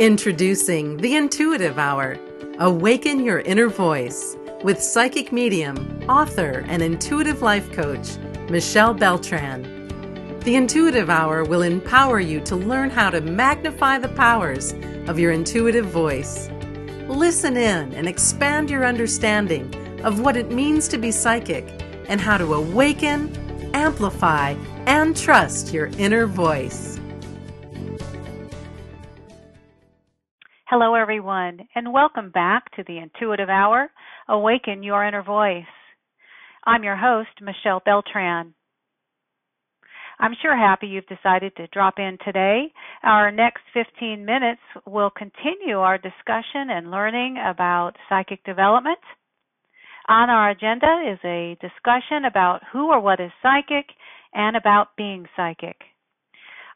Introducing the Intuitive Hour. Awaken your inner voice with psychic medium, author, and intuitive life coach, Michelle Beltran. The Intuitive Hour will empower you to learn how to magnify the powers of your intuitive voice. Listen in and expand your understanding of what it means to be psychic and how to awaken, amplify, and trust your inner voice. Hello, everyone, and welcome back to the Intuitive Hour Awaken Your Inner Voice. I'm your host, Michelle Beltran. I'm sure happy you've decided to drop in today. Our next 15 minutes will continue our discussion and learning about psychic development. On our agenda is a discussion about who or what is psychic and about being psychic.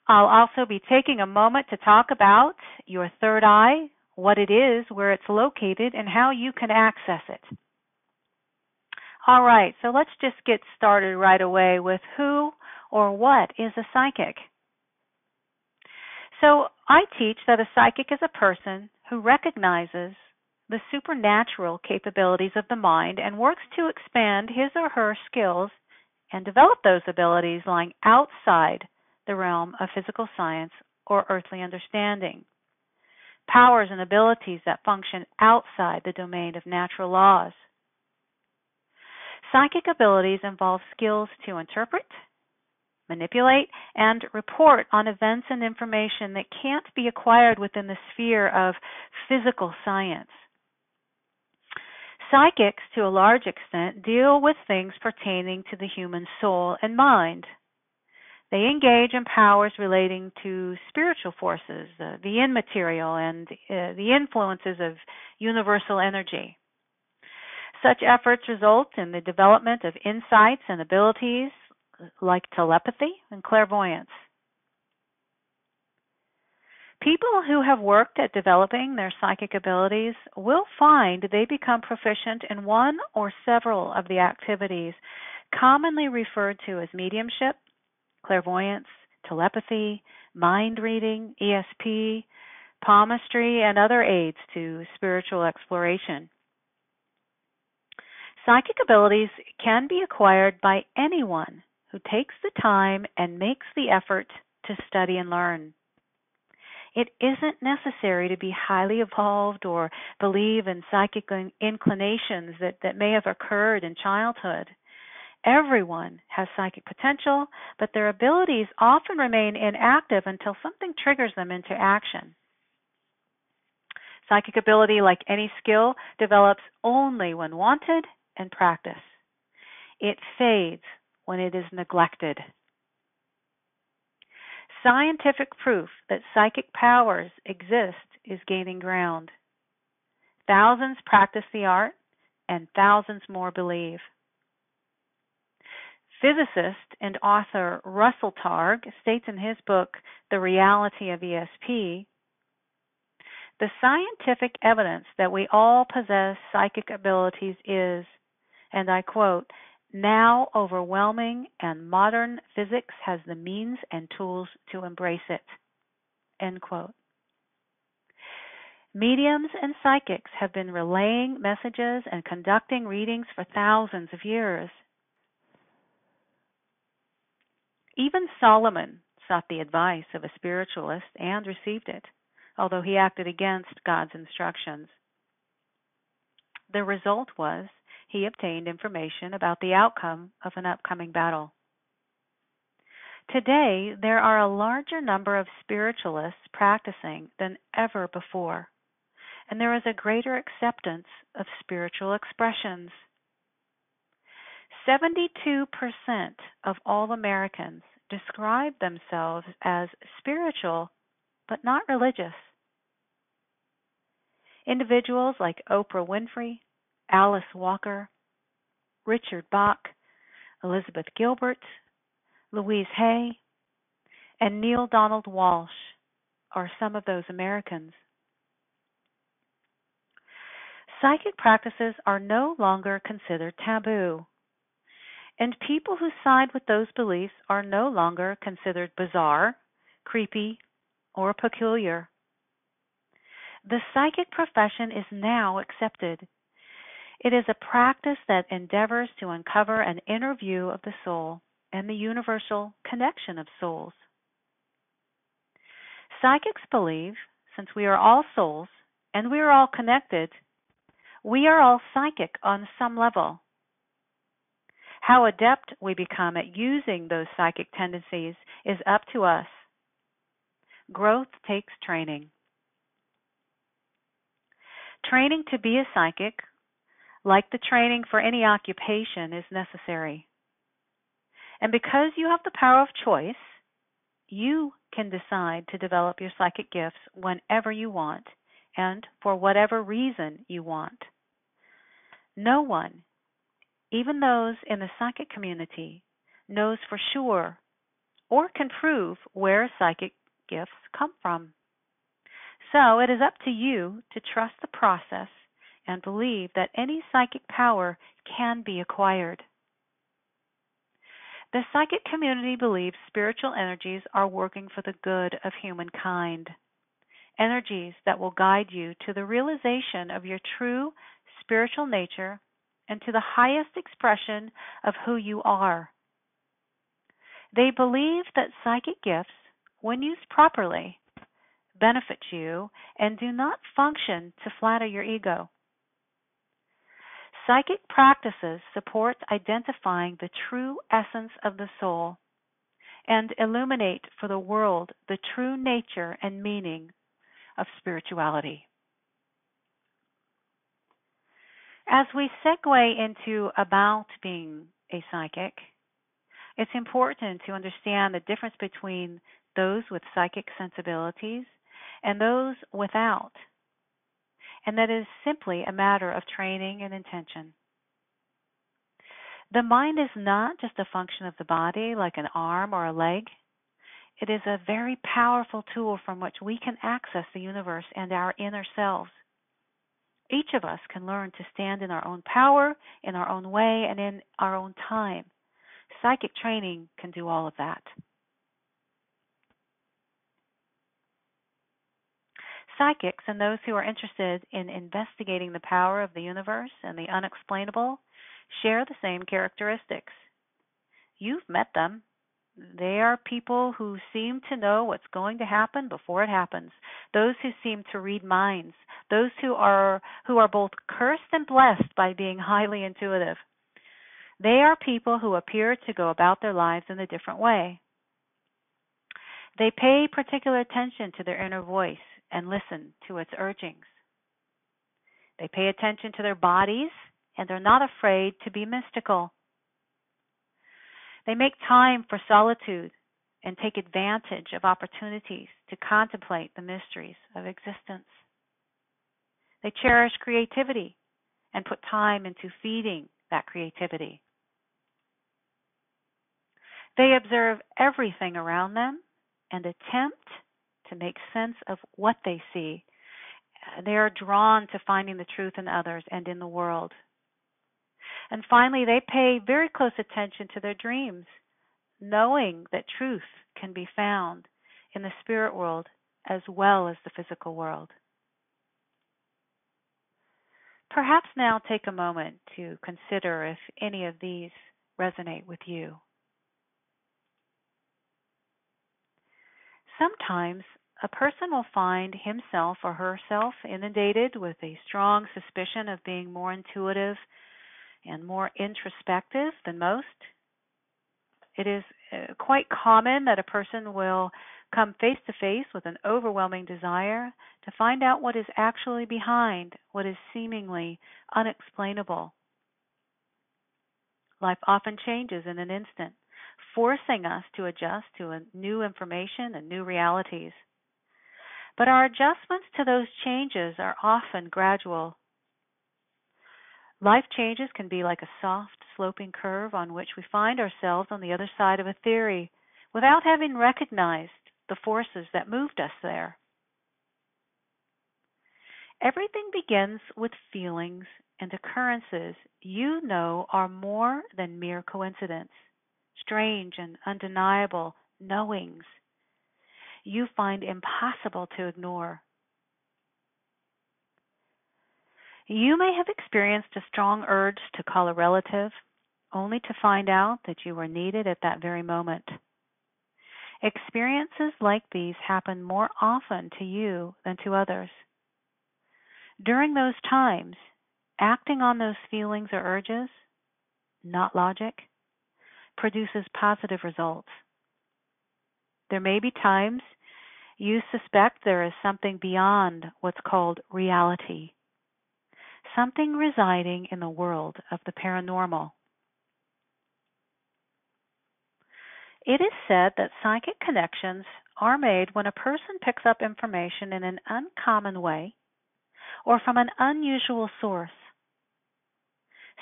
I'll also be taking a moment to talk about your third eye, what it is, where it's located, and how you can access it. All right, so let's just get started right away with who or what is a psychic. So, I teach that a psychic is a person who recognizes the supernatural capabilities of the mind and works to expand his or her skills and develop those abilities lying outside the realm of physical science or earthly understanding. Powers and abilities that function outside the domain of natural laws. Psychic abilities involve skills to interpret, manipulate, and report on events and information that can't be acquired within the sphere of physical science. Psychics, to a large extent, deal with things pertaining to the human soul and mind. They engage in powers relating to spiritual forces, uh, the immaterial, and uh, the influences of universal energy. Such efforts result in the development of insights and abilities like telepathy and clairvoyance. People who have worked at developing their psychic abilities will find they become proficient in one or several of the activities commonly referred to as mediumship, clairvoyance, telepathy, mind reading, ESP, palmistry, and other aids to spiritual exploration. Psychic abilities can be acquired by anyone who takes the time and makes the effort to study and learn. It isn't necessary to be highly evolved or believe in psychic inclinations that, that may have occurred in childhood. Everyone has psychic potential, but their abilities often remain inactive until something triggers them into action. Psychic ability, like any skill, develops only when wanted and practiced. It fades when it is neglected scientific proof that psychic powers exist is gaining ground. Thousands practice the art, and thousands more believe. Physicist and author Russell Targ states in his book, The Reality of ESP, the scientific evidence that we all possess psychic abilities is, and I quote, now overwhelming, and modern physics has the means and tools to embrace it. End quote. Mediums and psychics have been relaying messages and conducting readings for thousands of years. Even Solomon sought the advice of a spiritualist and received it, although he acted against God's instructions. The result was he obtained information about the outcome of an upcoming battle. Today, there are a larger number of spiritualists practicing than ever before, and there is a greater acceptance of spiritual expressions. 72% of all Americans describe themselves as spiritual but not religious. Individuals like Oprah Winfrey, Alice Walker, Richard Bach, Elizabeth Gilbert, Louise Hay, and Neale Donald Walsch are some of those Americans. Psychic practices are no longer considered taboo, and people who side with those beliefs are no longer considered bizarre, creepy, or peculiar. The psychic profession is now accepted. It is a practice that endeavors to uncover an inner view of the soul and the universal connection of souls. Psychics believe, since we are all souls and we are all connected, we are all psychic on some level. How adept we become at using those psychic tendencies is up to us. Growth takes training. Training to be a psychic, like the training for any occupation, is necessary. And because you have the power of choice, you can decide to develop your psychic gifts whenever you want and for whatever reason you want. No one, even those in the psychic community, knows for sure or can prove where psychic gifts come from. So it is up to you to trust the process and believe that any psychic power can be acquired. The psychic community believes spiritual energies are working for the good of humankind. Energies that will guide you to the realization of your true spiritual nature and to the highest expression of who you are. They believe that psychic gifts, when used properly, benefit you and do not function to flatter your ego. Psychic practices support identifying the true essence of the soul and illuminate for the world the true nature and meaning of spirituality. As we segue into about being a psychic, it's important to understand the difference between those with psychic sensibilities and those without and that is simply a matter of training and intention. The mind is not just a function of the body like an arm or a leg. It is a very powerful tool from which we can access the universe and our inner selves. Each of us can learn to stand in our own power, in our own way, and in our own time. Psychic training can do all of that. Psychics and those who are interested in investigating the power of the universe and the unexplainable share the same characteristics. You've met them. They are people who seem to know what's going to happen before it happens. Those who seem to read minds. Those who are who are both cursed and blessed by being highly intuitive. They are people who appear to go about their lives in a different way. They pay particular attention to their inner voice and listen to its urgings. They pay attention to their bodies and they're not afraid to be mystical. They make time for solitude and take advantage of opportunities to contemplate the mysteries of existence. They cherish creativity and put time into feeding that creativity. They observe everything around them and attempt to make sense of what they see. They are drawn to finding the truth in others and in the world. And finally, they pay very close attention to their dreams, knowing that truth can be found in the spirit world as well as the physical world. Perhaps now take a moment to consider if any of these resonate with you. Sometimes a person will find himself or herself inundated with a strong suspicion of being more intuitive and more introspective than most. It is uh, quite common that a person will come face to face with an overwhelming desire to find out what is actually behind what is seemingly unexplainable. Life often changes in an instant forcing us to adjust to new information and new realities. But our adjustments to those changes are often gradual. Life changes can be like a soft, sloping curve on which we find ourselves on the other side of a theory without having recognized the forces that moved us there. Everything begins with feelings and occurrences you know are more than mere coincidence strange and undeniable knowings you find impossible to ignore. You may have experienced a strong urge to call a relative only to find out that you were needed at that very moment. Experiences like these happen more often to you than to others. During those times, acting on those feelings or urges, not logic, produces positive results. There may be times you suspect there is something beyond what's called reality, something residing in the world of the paranormal. It is said that psychic connections are made when a person picks up information in an uncommon way or from an unusual source.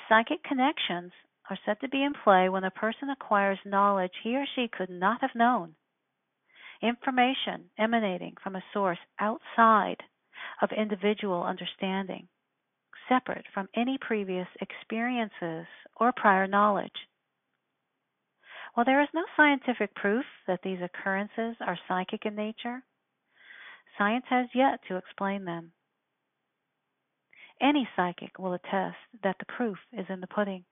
Psychic connections are said to be in play when a person acquires knowledge he or she could not have known. Information emanating from a source outside of individual understanding, separate from any previous experiences or prior knowledge. While there is no scientific proof that these occurrences are psychic in nature, science has yet to explain them. Any psychic will attest that the proof is in the pudding.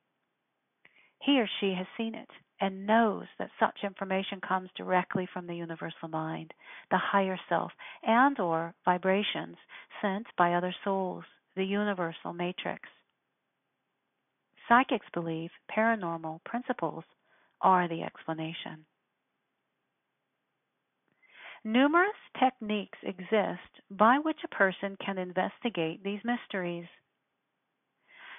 He or she has seen it and knows that such information comes directly from the universal mind, the higher self, and or vibrations sent by other souls, the universal matrix. Psychics believe paranormal principles are the explanation. Numerous techniques exist by which a person can investigate these mysteries.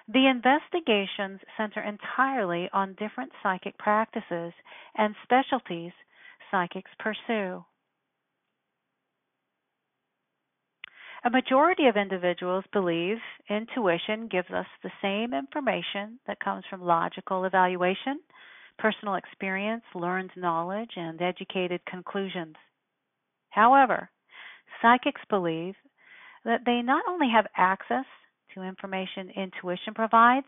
The investigations center entirely on different psychic practices and specialties psychics pursue. A majority of individuals believe intuition gives us the same information that comes from logical evaluation personal experience, learned knowledge, and educated conclusions. However, psychics believe that they not only have access to information intuition provides,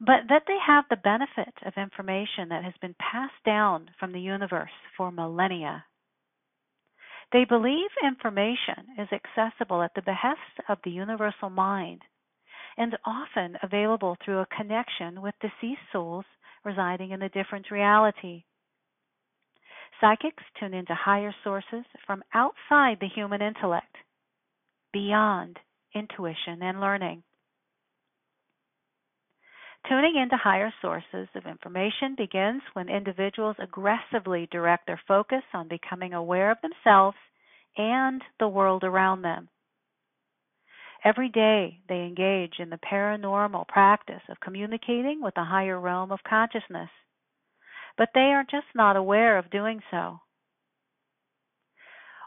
but that they have the benefit of information that has been passed down from the universe for millennia. They believe information is accessible at the behest of the universal mind and often available through a connection with deceased souls residing in a different reality. Psychics tune into higher sources from outside the human intellect, beyond intuition and learning. Tuning into higher sources of information begins when individuals aggressively direct their focus on becoming aware of themselves and the world around them. Every day they engage in the paranormal practice of communicating with a higher realm of consciousness, but they are just not aware of doing so.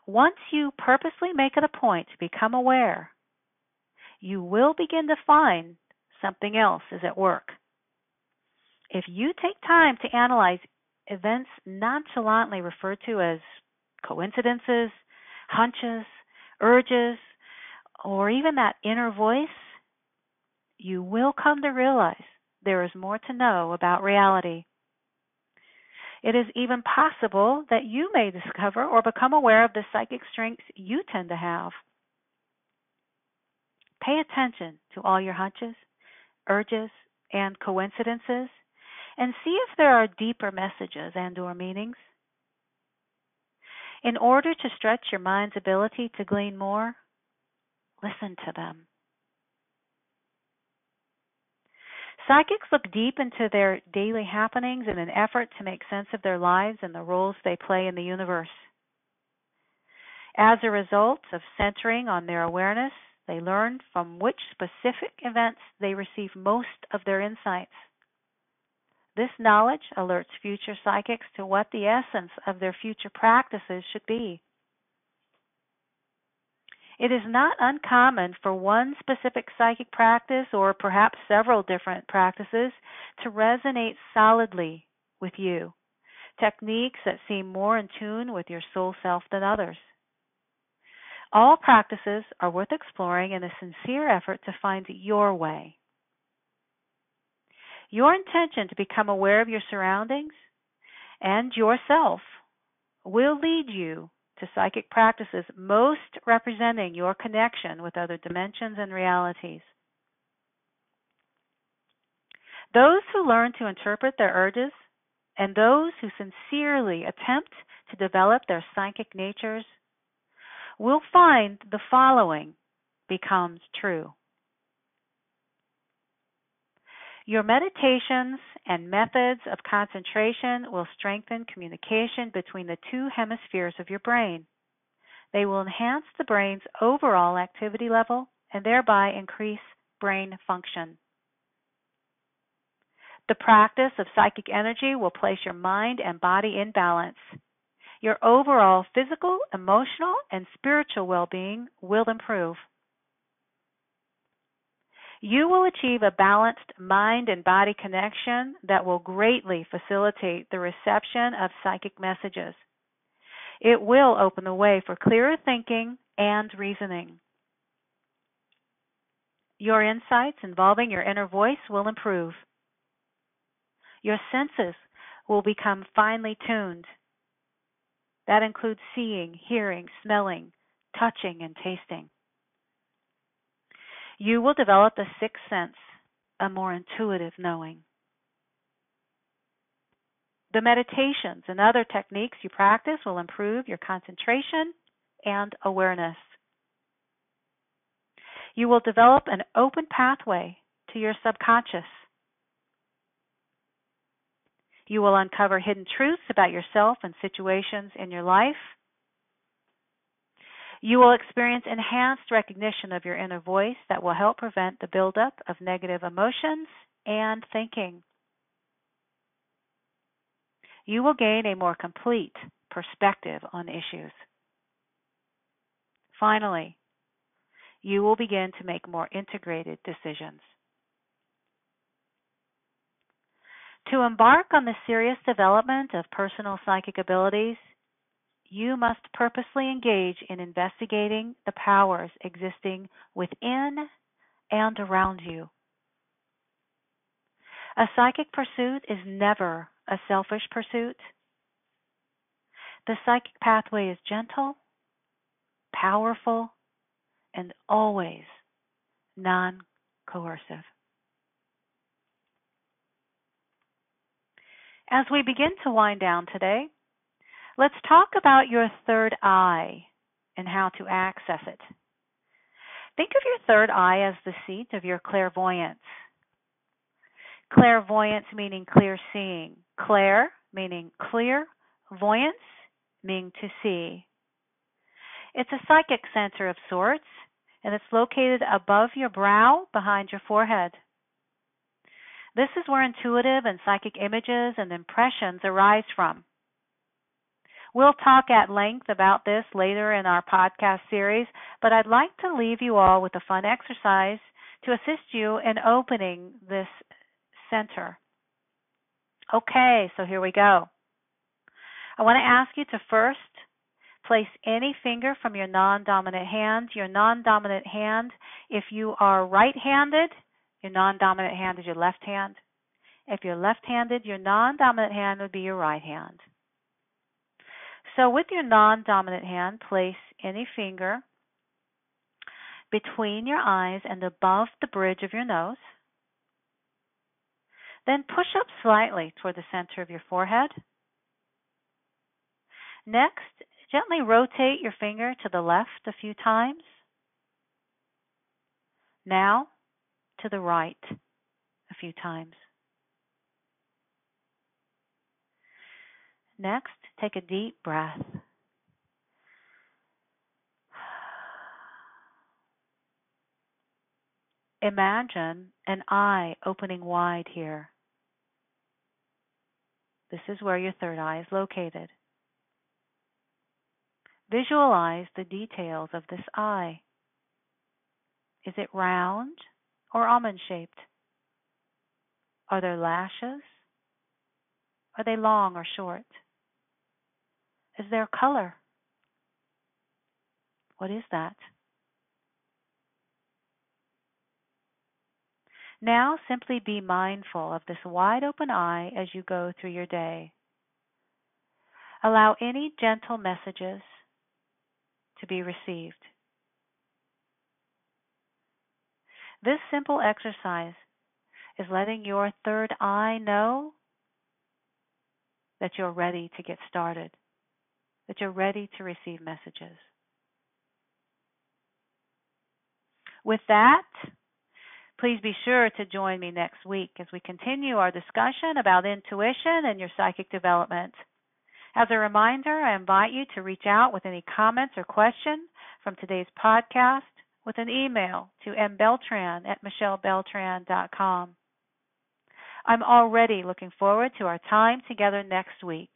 Once you purposely make it a point to become aware, you will begin to find something else is at work. If you take time to analyze events nonchalantly referred to as coincidences, hunches, urges, or even that inner voice, you will come to realize there is more to know about reality. It is even possible that you may discover or become aware of the psychic strengths you tend to have. Pay attention to all your hunches, urges, and coincidences and see if there are deeper messages and or meanings. In order to stretch your mind's ability to glean more, Listen to them. Psychics look deep into their daily happenings in an effort to make sense of their lives and the roles they play in the universe. As a result of centering on their awareness, they learn from which specific events they receive most of their insights. This knowledge alerts future psychics to what the essence of their future practices should be. It is not uncommon for one specific psychic practice or perhaps several different practices to resonate solidly with you, techniques that seem more in tune with your soul self than others. All practices are worth exploring in a sincere effort to find your way. Your intention to become aware of your surroundings and yourself will lead you to psychic practices most representing your connection with other dimensions and realities. Those who learn to interpret their urges and those who sincerely attempt to develop their psychic natures will find the following becomes true. Your meditations and methods of concentration will strengthen communication between the two hemispheres of your brain. They will enhance the brain's overall activity level and thereby increase brain function. The practice of psychic energy will place your mind and body in balance. Your overall physical, emotional, and spiritual well being will improve. You will achieve a balanced mind and body connection that will greatly facilitate the reception of psychic messages. It will open the way for clearer thinking and reasoning. Your insights involving your inner voice will improve. Your senses will become finely tuned. That includes seeing, hearing, smelling, touching, and tasting. You will develop a sixth sense, a more intuitive knowing. The meditations and other techniques you practice will improve your concentration and awareness. You will develop an open pathway to your subconscious. You will uncover hidden truths about yourself and situations in your life you will experience enhanced recognition of your inner voice that will help prevent the buildup of negative emotions and thinking. You will gain a more complete perspective on issues. Finally, you will begin to make more integrated decisions. To embark on the serious development of personal psychic abilities, you must purposely engage in investigating the powers existing within and around you. A psychic pursuit is never a selfish pursuit. The psychic pathway is gentle, powerful, and always non coercive. As we begin to wind down today, Let's talk about your third eye and how to access it. Think of your third eye as the seat of your clairvoyance. Clairvoyance meaning clear seeing. Clair meaning clear. Voyance meaning to see. It's a psychic center of sorts, and it's located above your brow behind your forehead. This is where intuitive and psychic images and impressions arise from. We'll talk at length about this later in our podcast series, but I'd like to leave you all with a fun exercise to assist you in opening this center. Okay, so here we go. I want to ask you to first place any finger from your non dominant hand. Your non dominant hand, if you are right handed, your non dominant hand is your left hand. If you're left handed, your non dominant hand would be your right hand. So with your non-dominant hand, place any finger between your eyes and above the bridge of your nose. Then push up slightly toward the center of your forehead. Next, gently rotate your finger to the left a few times. Now, to the right a few times. Next, take a deep breath. Imagine an eye opening wide here. This is where your third eye is located. Visualize the details of this eye. Is it round or almond shaped? Are there lashes? Are they long or short? Is there color? What is that? Now simply be mindful of this wide open eye as you go through your day. Allow any gentle messages to be received. This simple exercise is letting your third eye know that you're ready to get started, that you're ready to receive messages. With that, please be sure to join me next week as we continue our discussion about intuition and your psychic development. As a reminder, I invite you to reach out with any comments or questions from today's podcast with an email to mbeltran at michellebeltran.com. I'm already looking forward to our time together next week.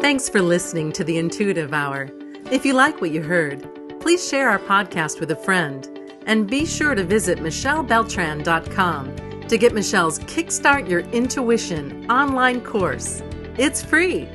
Thanks for listening to the Intuitive Hour. If you like what you heard, please share our podcast with a friend and be sure to visit michellebeltran.com to get Michelle's Kickstart Your Intuition online course. It's free.